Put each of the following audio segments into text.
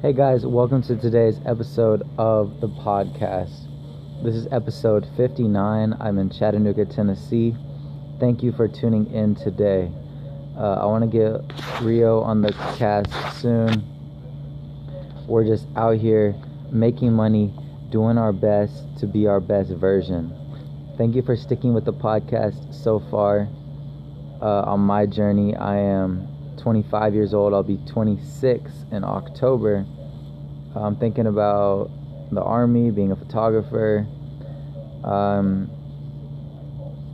Hey guys, welcome to today's episode of the podcast. This is episode 59. I'm in Chattanooga, Tennessee. Thank you for tuning in today. Uh, I want to get Rio on the cast soon. We're just out here making money, doing our best to be our best version. Thank you for sticking with the podcast so far. Uh, on my journey, I am 25 years old. I'll be 26 in October. I'm thinking about the army, being a photographer. Um,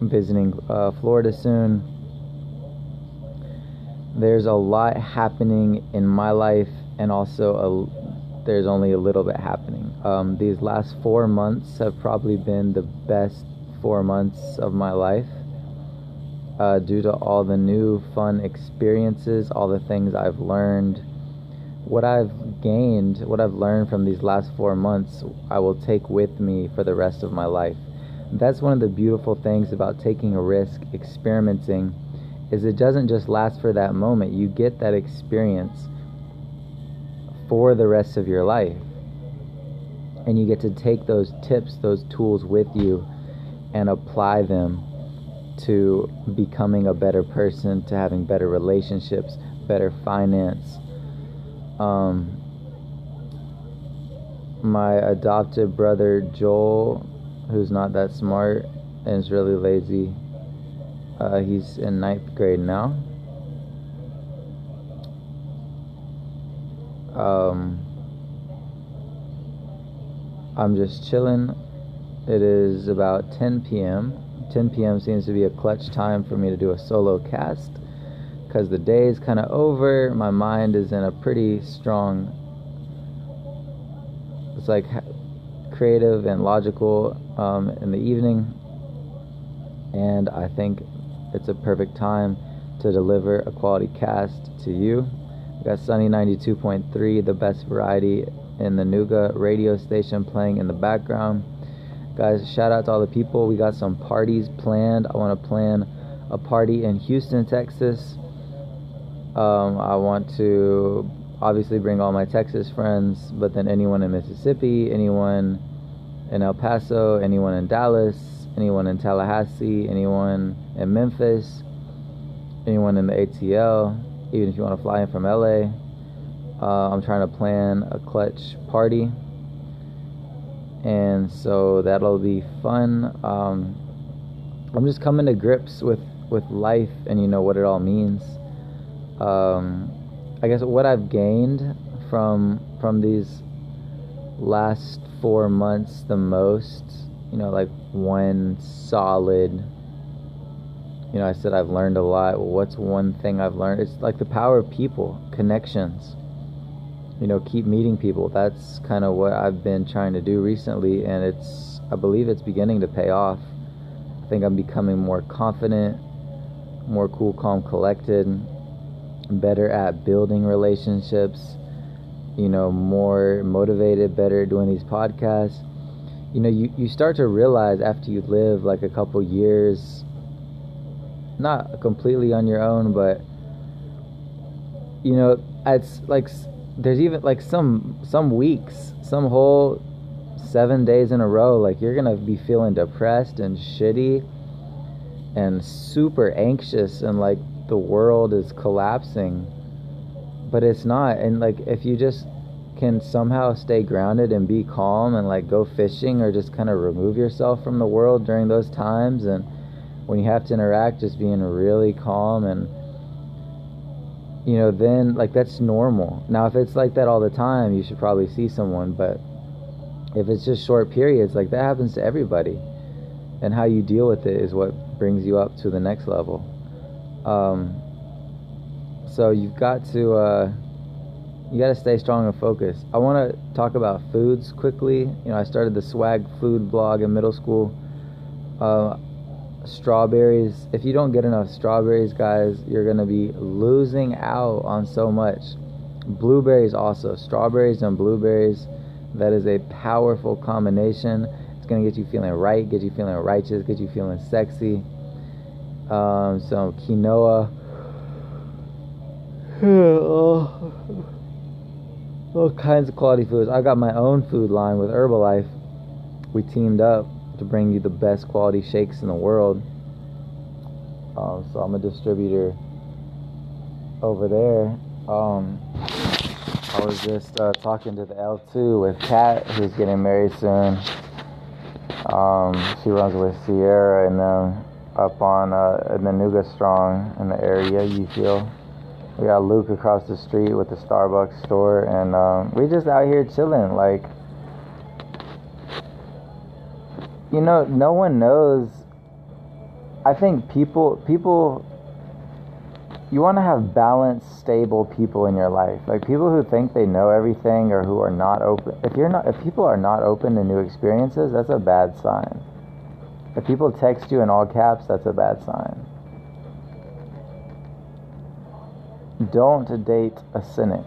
visiting uh, Florida soon. There's a lot happening in my life, and also a, there's only a little bit happening. Um, these last four months have probably been the best four months of my life uh, due to all the new fun experiences, all the things I've learned. What I've gained, what I've learned from these last four months, I will take with me for the rest of my life. That's one of the beautiful things about taking a risk, experimenting, is it doesn't just last for that moment. You get that experience for the rest of your life. And you get to take those tips, those tools with you and apply them to becoming a better person, to having better relationships, better finance. Um, my adopted brother Joel, who's not that smart and is really lazy, uh, he's in ninth grade now. Um, I'm just chilling. It is about 10 p.m. 10 p.m. seems to be a clutch time for me to do a solo cast because the day is kind of over. My mind is in a pretty strong, it's like creative and logical um, in the evening. And I think it's a perfect time to deliver a quality cast to you. We got Sunny 92.3, the best variety in the Nooga radio station playing in the background guys shout out to all the people. We got some parties planned. I want to plan a party in houston texas. Um, i want to obviously bring all my texas friends but then anyone in mississippi anyone in el paso anyone in dallas anyone in tallahassee anyone in memphis anyone in the atl even if you want to fly in from la uh, i'm trying to plan a clutch party and so that'll be fun. Um, I'm just coming to grips with with life and you know what it all means. Um, I guess what I've gained from from these last four months the most, you know, like one solid. You know, I said I've learned a lot. what's one thing I've learned? It's like the power of people, connections you know keep meeting people. That's kind of what i've been trying to do recently and it's i believe it's beginning to pay off. I think i'm becoming more confident more cool calm collected better at building relationships you know more motivated better doing these podcasts. You know you, you start to realize after you live like a couple years not completely on your own but you know it's like there's even like some some weeks, some whole seven days in a row, like you're gonna be feeling depressed and shitty and super anxious and like the world is collapsing. But it's not. And like if you just can somehow stay grounded and be calm and like go fishing or just kind of remove yourself from the world during those times and when you have to interact just being really calm and you know, then like that's normal. Now, if it's like that all the time, you should probably see someone. But if it's just short periods, like that happens to everybody, and how you deal with it is what brings you up to the next level. Um, so you've got to uh, you got to stay strong and focused. I want to talk about foods quickly. You know, I started the swag food blog in middle school. Uh, strawberries. If you don't get enough strawberries, guys, you're going to be losing out on so much. Blueberries also. Strawberries and blueberries. That is a powerful combination. It's going to get you feeling right, get you feeling righteous, get you feeling sexy. Um, some quinoa. all kinds of quality foods. I got my own food line with Herbalife. We teamed up to bring you the best quality shakes in the world. Um, so I'm a distributor over there. Um, I was just uh, talking to the L2 with Kat, who's getting married soon. Um, she runs with Sierra and them up on uh, Nooga Strong in the area. You feel? We got Luke across the street with the Starbucks store, and um, we just out here chilling. Like, you know, no one knows. I think people people you want to have balanced, stable people in your life. Like people who think they know everything or who are not open. If you're not, if people are not open to new experiences, that's a bad sign. If people text you in all caps, that's a bad sign. Don't date a cynic.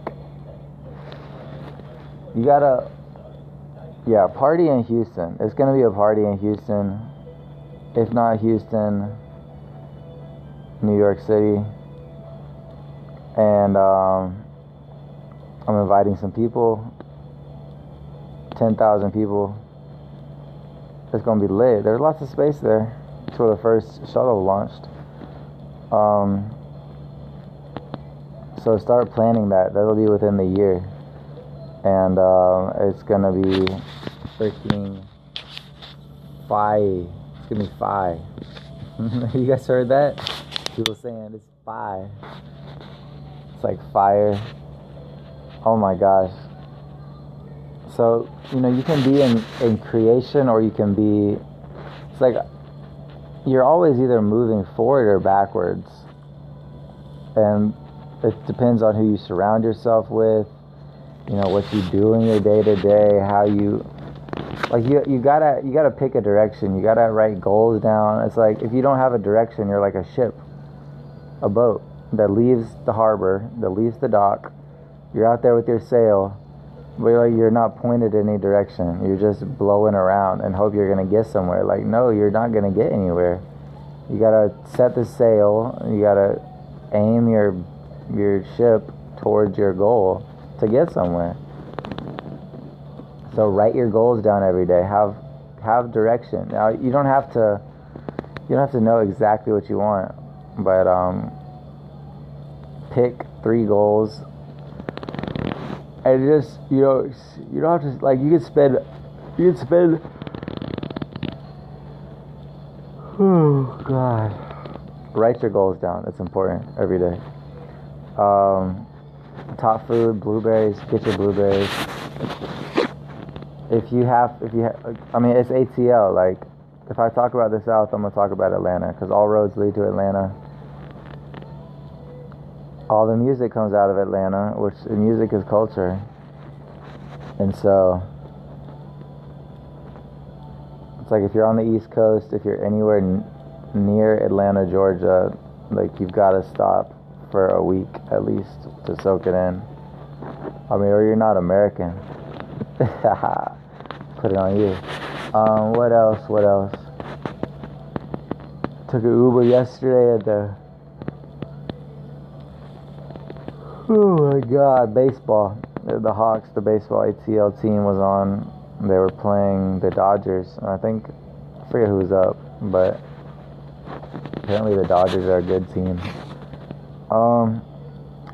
You gotta, yeah, party in Houston. It's gonna be a party in Houston. If not Houston, New York City and um, I'm inviting some people. Ten thousand people. It's gonna be lit. There's lots of space there. It's where the first shuttle launched. Um, so start planning that. That'll be within the year, and uh, it's gonna be freaking five. It's gonna be five. you guys heard that? People saying it's five. It's like fire. Oh my gosh. So, you know, you can be in, in creation or you can be, it's like you're always either moving forward or backwards. And it depends on who you surround yourself with, you know, what you do in your day to day, how you, like you, you gotta, you gotta pick a direction. You gotta write goals down. It's like if you don't have a direction, you're like a ship, a boat that leaves the harbor, that leaves the dock. You're out there with your sail, but you're not pointed in any direction. You're just blowing around and hope you're gonna get somewhere. Like, no, you're not gonna get anywhere. You gotta set the sail. You gotta aim your your ship towards your goal to get somewhere. So write your goals down every day. Have have direction. Now you don't have to you don't have to know exactly what you want, but um, pick three goals. And just you know you don't have to like you can spend you can spend oh god. Write your goals down. It's important every day. Um, top food blueberries. Get your blueberries if you have if you have i mean it's atl like if i talk about the south i'm gonna talk about atlanta because all roads lead to atlanta all the music comes out of Atlanta, which music is culture. And so it's like if you're on the East Coast, if you're anywhere n- near Atlanta, Georgia, like you've got to stop for a week at least to soak it in. I mean, or you're not American. Put it on you. Um, what else? What else? Took an Uber yesterday at the Oh my God, baseball. The Hawks, the baseball ATL team was on. They were playing the Dodgers. I think I forget who was up, but apparently the Dodgers are a good team. Um,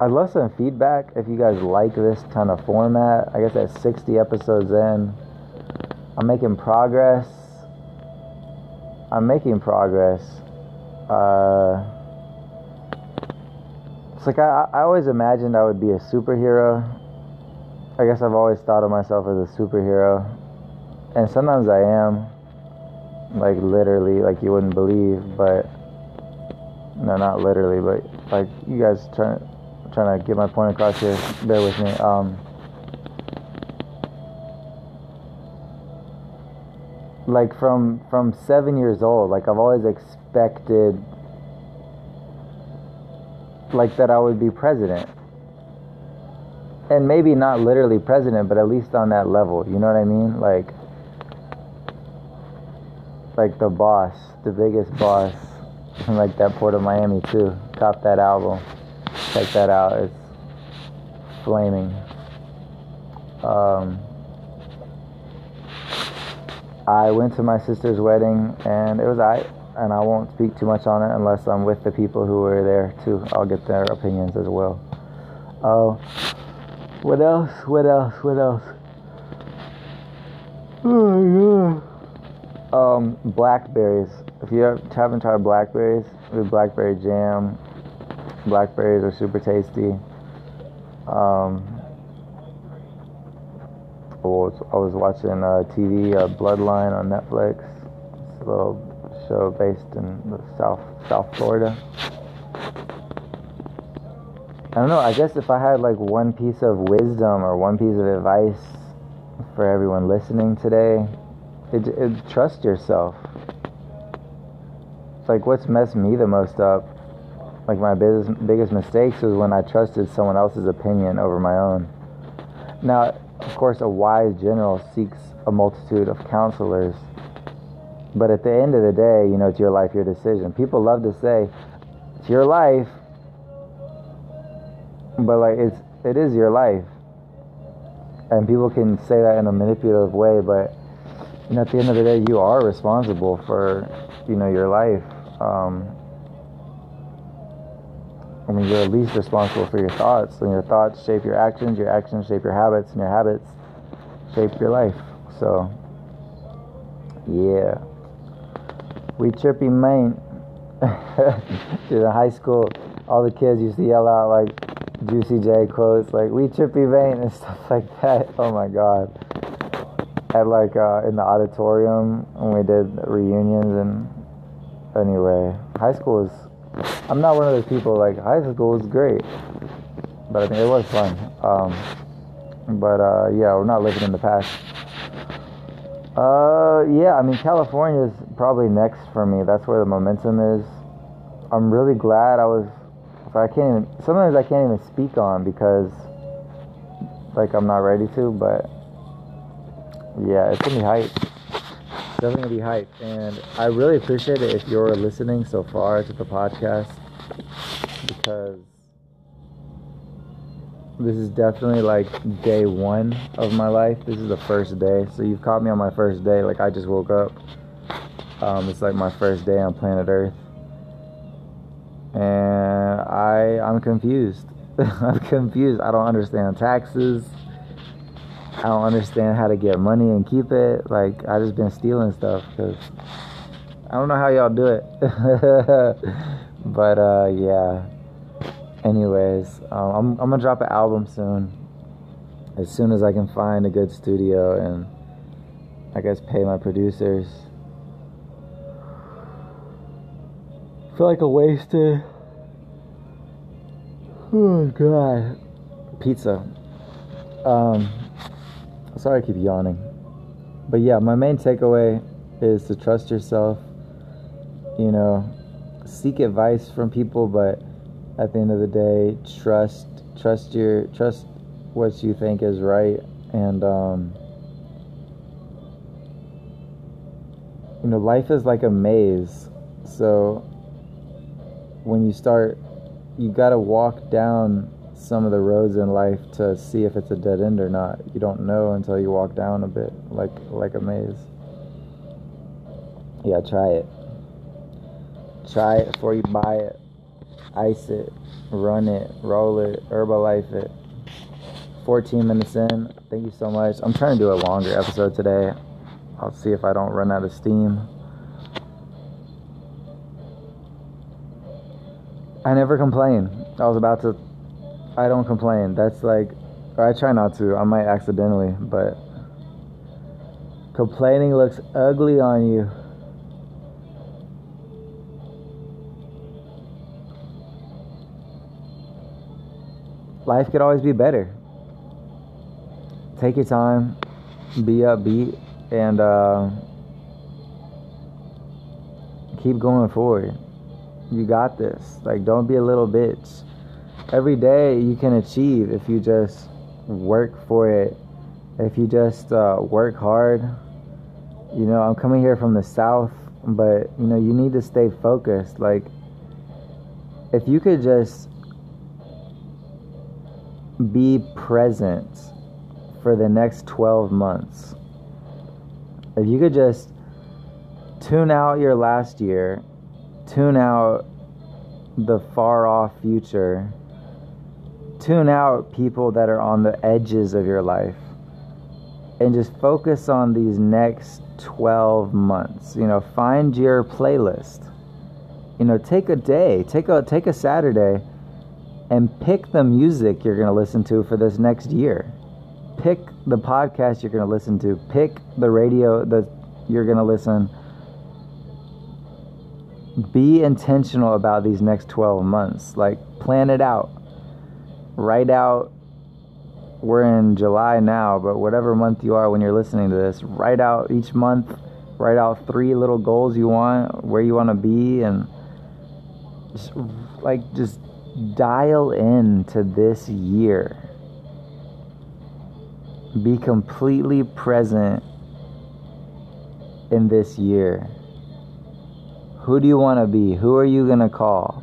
I'd love some feedback if you guys like this kind of format. I guess at 60 episodes in, I'm making progress. I'm making progress. Uh, it's like I, I always imagined I would be a superhero. I guess I've always thought of myself as a superhero. And sometimes I am. Like literally, like you wouldn't believe, but no, not literally, but like you guys trying trying to get my point across here. Bear with me. Um, like from from seven years old, like I've always expected like that I would be president. And maybe not literally president, but at least on that level. You know what I mean? Like like the boss, the biggest boss. like that Port of Miami too. Cop that album. Check that out. It's flaming. Um, I went to my sister's wedding and it was I, and I won't speak too much on it unless I'm with the people who were there too. I'll get their opinions as well. Oh, uh, what else? What else? What else? Oh. Um, blackberries. If you haven't tried blackberries, with blackberry jam, blackberries are super tasty. Um, was, I was watching uh, TV, uh, Bloodline on Netflix. It's a little show based in South South Florida. I don't know. I guess if I had like one piece of wisdom or one piece of advice for everyone listening today, it, it trust yourself. It's like what's messed me the most up. Like my biggest biggest mistakes was when I trusted someone else's opinion over my own. Now, of course, a wise general seeks a multitude of counselors. But at the end of the day, you know, it's your life, your decision. People love to say, it's your life, but like it's it is your life. And people can say that in a manipulative way, but you know, at the end of the day, you are responsible for, you know, your life. Um, I mean, you're at least responsible for your thoughts, and your thoughts shape your actions, your actions shape your habits, and your habits shape your life. So, yeah. We trippy main. in high school, all the kids used to yell out like Juicy J quotes, like "We trippy vein" and stuff like that. Oh my god! At like uh, in the auditorium when we did reunions and anyway, high school was I'm not one of those people like high school was great, but I mean it was fun. Um, but uh, yeah, we're not living in the past. Uh, yeah, I mean California is probably next for me. That's where the momentum is. I'm really glad I was. I can't even. Sometimes I can't even speak on because, like, I'm not ready to. But yeah, it's gonna be hype definitely gonna be hype. And I really appreciate it if you're listening so far to the podcast because this is definitely like day one of my life. This is the first day. So you've caught me on my first day. Like I just woke up. Um, it's like my first day on planet Earth. And I I'm confused. I'm confused. I don't understand taxes. I don't understand how to get money and keep it. Like I just been stealing stuff because I don't know how y'all do it. but uh, yeah. Anyways, um, I'm I'm gonna drop an album soon. As soon as I can find a good studio and I guess pay my producers. I feel like a wasted. Oh god. Pizza. Um sorry I keep yawning. But yeah, my main takeaway is to trust yourself. You know, seek advice from people, but at the end of the day, trust trust your trust what you think is right and um you know, life is like a maze. So when you start you got to walk down some of the roads in life to see if it's a dead end or not. You don't know until you walk down a bit, like like a maze. Yeah, try it. Try it before you buy it. Ice it, run it, roll it, Herbalife it. 14 minutes in. Thank you so much. I'm trying to do a longer episode today. I'll see if I don't run out of steam. I never complain. I was about to I don't complain. That's like, I try not to. I might accidentally, but complaining looks ugly on you. Life could always be better. Take your time, be upbeat, and uh, keep going forward. You got this. Like, don't be a little bitch every day you can achieve if you just work for it. If you just uh, work hard. You know, I'm coming here from the south, but you know, you need to stay focused. Like, if you could just be present for the next 12 months. If you could just tune out your last year, tune out the far off future, tune out people that are on the edges of your life, and just focus on these next 12 months. You know, find your playlist. You know, take a day, take a take a Saturday and pick the music you're going to listen to for this next year. Pick the podcast you're going to listen to. Pick the radio that you're going to listen. Be intentional about these next 12 months. Like, plan it out. Write out, we're in July now, but whatever month you are when you're listening to this, write out each month, write out three little goals you want, where you want to be, and just like, just dial in to this year. Be completely present in this year. Who do you want to be? Who are you going to call?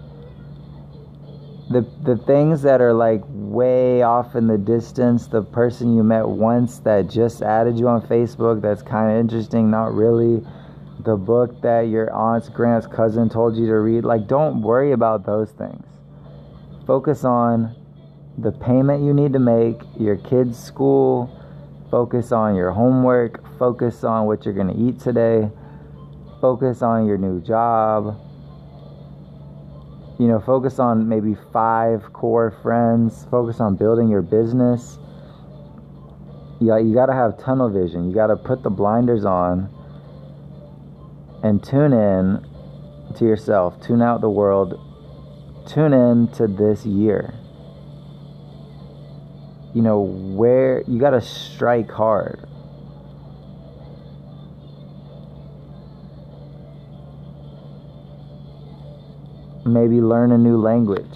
The, the things that are like way off in the distance, the person you met once that just added you on Facebook that's kind of interesting, not really. The book that your aunt's grand's cousin told you to read, like, don't worry about those things focus on the payment you need to make, your kids' school, focus on your homework, focus on what you're going to eat today, focus on your new job. You know, focus on maybe five core friends, focus on building your business. Yeah, you got to have tunnel vision. You got to put the blinders on and tune in to yourself, tune out the world, tune in to this year. You know, where you got to strike hard. Maybe learn a new language.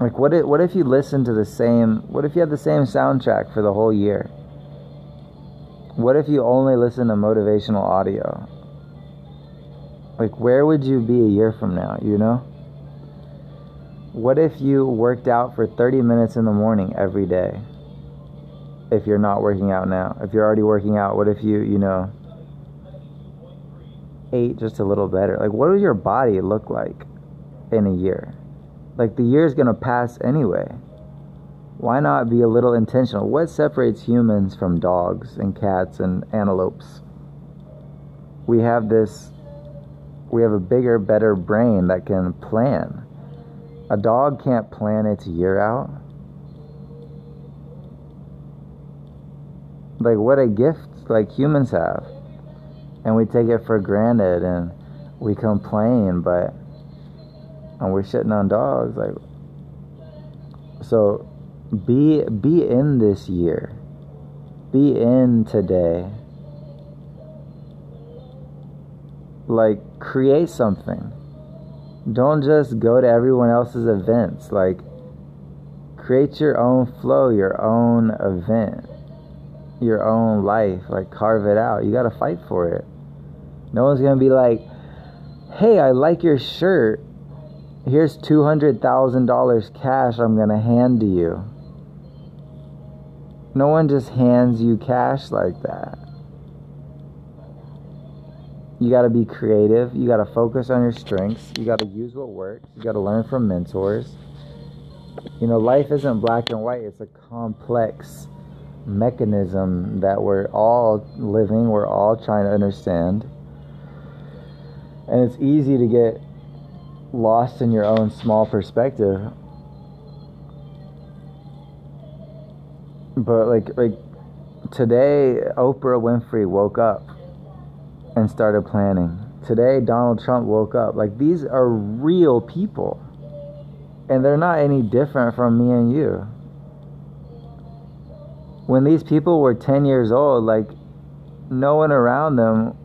Like what if, what if you listen to the same what if you had the same soundtrack for the whole year? What if you only listen to motivational audio? Like where would you be a year from now, you know? What if you worked out for 30 minutes in the morning every day? If you're not working out now, if you're already working out, what if you, you know, ate just a little better? Like, what does your body look like in a year? Like, the year is to pass anyway. Why not be a little intentional? What separates humans from dogs and cats and antelopes? We have this, we have a bigger, better brain that can plan a dog can't plan its year out. Like, what a gift, like humans have. And we take it for granted and we complain, but, and we're shitting on dogs. Like, so be, be in this year, be in today. Like, create something don't just go to everyone else's events. Like, create your own flow, your own event, your own life. Like, carve it out. You got to fight for it. No one's to be like, hey, I like your shirt. Here's $200,000 cash I'm to hand to you. No one just hands you cash like that. You got to be creative. You got to focus on your strengths. You got to use what works. You got to learn from mentors. You know, life isn't black and white, it's a complex mechanism that we're all living, we're all trying to understand. And it's easy to get lost in your own small perspective. But like like today Oprah Winfrey woke up and started planning. Today, Donald Trump woke up. Like, these are real people. And they're not any different from me and you. When these people were 10 years old, like, no one around them,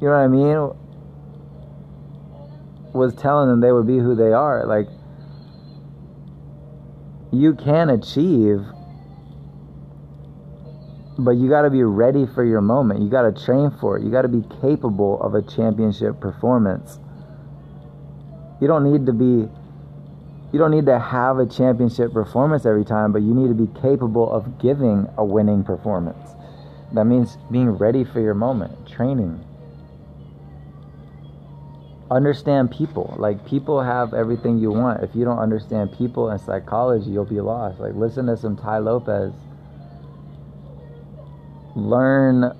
you know what I mean, was telling them they would be who they are. Like, you can achieve but you got to be ready for your moment. You got to train for it. You got to be capable of a championship performance. You don't need to be you don't need to have a championship performance every time, but you need to be capable of giving a winning performance. That means being ready for your moment, training. Understand people. Like, people have everything you want. If you don't understand people and psychology, you'll be lost. Like, listen to some Tai Lopez. Learn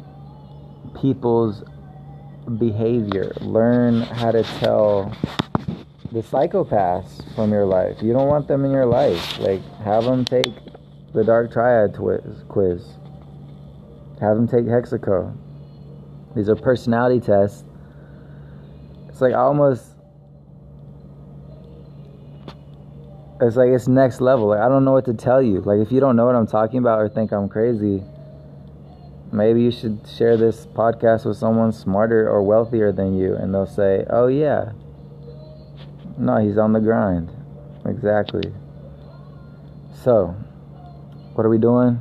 people's behavior. Learn how to tell the psychopaths from your life. You don't want them in your life. Like, have them take the Dark Triad quiz. Have them take Hexaco. These are personality tests. It's like almost. It's like it's next level. Like I don't know what to tell you. Like if you don't know what I'm talking about or think I'm crazy, maybe you should share this podcast with someone smarter or wealthier than you, and they'll say, "Oh yeah, no, he's on the grind." Exactly. So, what are we doing?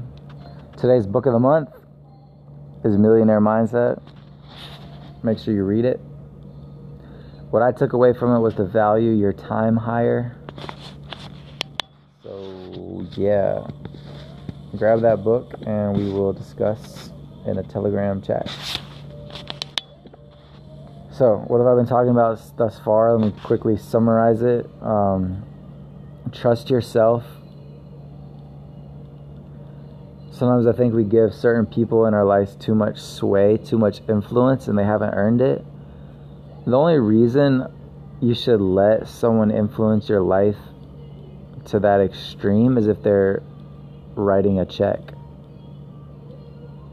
Today's book of the month is Millionaire Mindset. Make sure you read it. What I took away from it was to value your time higher. So, yeah. Grab that book and we will discuss in a Telegram chat. So, what have I been talking about thus far? Let me quickly summarize it. Um, trust yourself sometimes I think we give certain people in our lives too much sway, too much influence, and they haven't earned it. The only reason you should let someone influence your life to that extreme is if they're writing a check.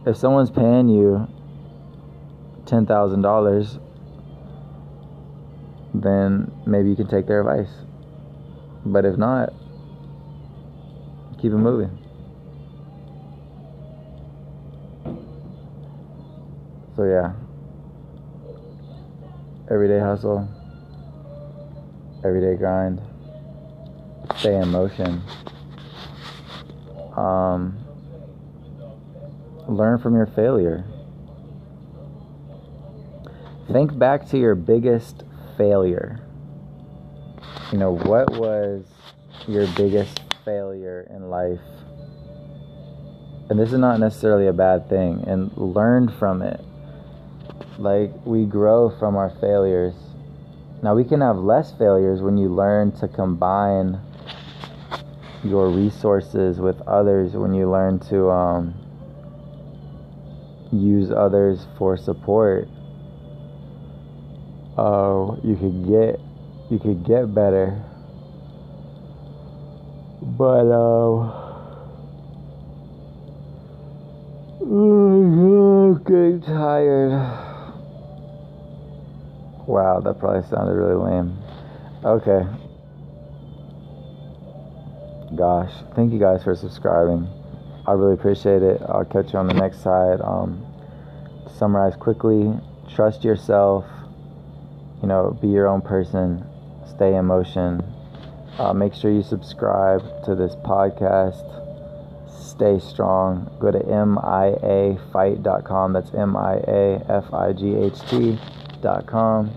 If someone's paying you $10,000, then maybe you can take their advice. But if not, keep it moving. So yeah. Everyday hustle. Everyday grind. Stay in motion. Um, learn from your failure. Think back to your biggest failure. You know, what was your biggest failure in life? And this is not necessarily a bad thing, and learn from it like we grow from our failures. Now we can have less failures when you learn to combine your resources with others, when you learn to um, use others for support. Oh, you could get you could get better. But um oh, getting tired. Wow, that probably sounded really lame. Okay. Gosh, thank you guys for subscribing. I really appreciate it. I'll catch you on the next side. Um, summarize quickly trust yourself, you know, be your own person, stay in motion. Uh, make sure you subscribe to this podcast. Stay strong. Go to miafight.com. That's M I A F I G H T com.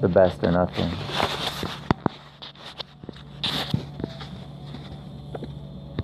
The best or nothing.